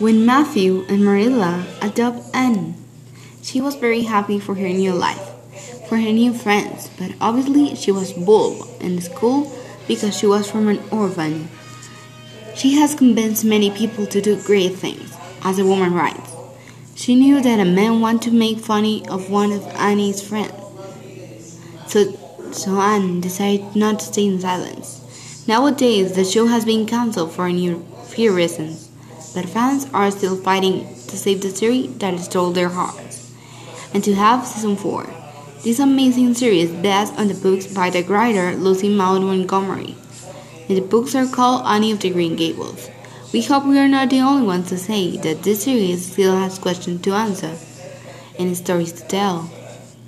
When Matthew and Marilla adopt Anne, she was very happy for her new life, for her new friends, but obviously she was bullied in school because she was from an orphan. She has convinced many people to do great things, as a woman writes. She knew that a man wanted to make fun of one of Annie's friends. So, so Anne decided not to stay in silence. Nowadays, the show has been cancelled for a few reasons but fans are still fighting to save the series that stole their hearts and to have season 4. This amazing series based on the books by the writer Lucy Maud Montgomery. And the books are called Annie of the Green Gables. We hope we are not the only ones to say that this series still has questions to answer and stories to tell.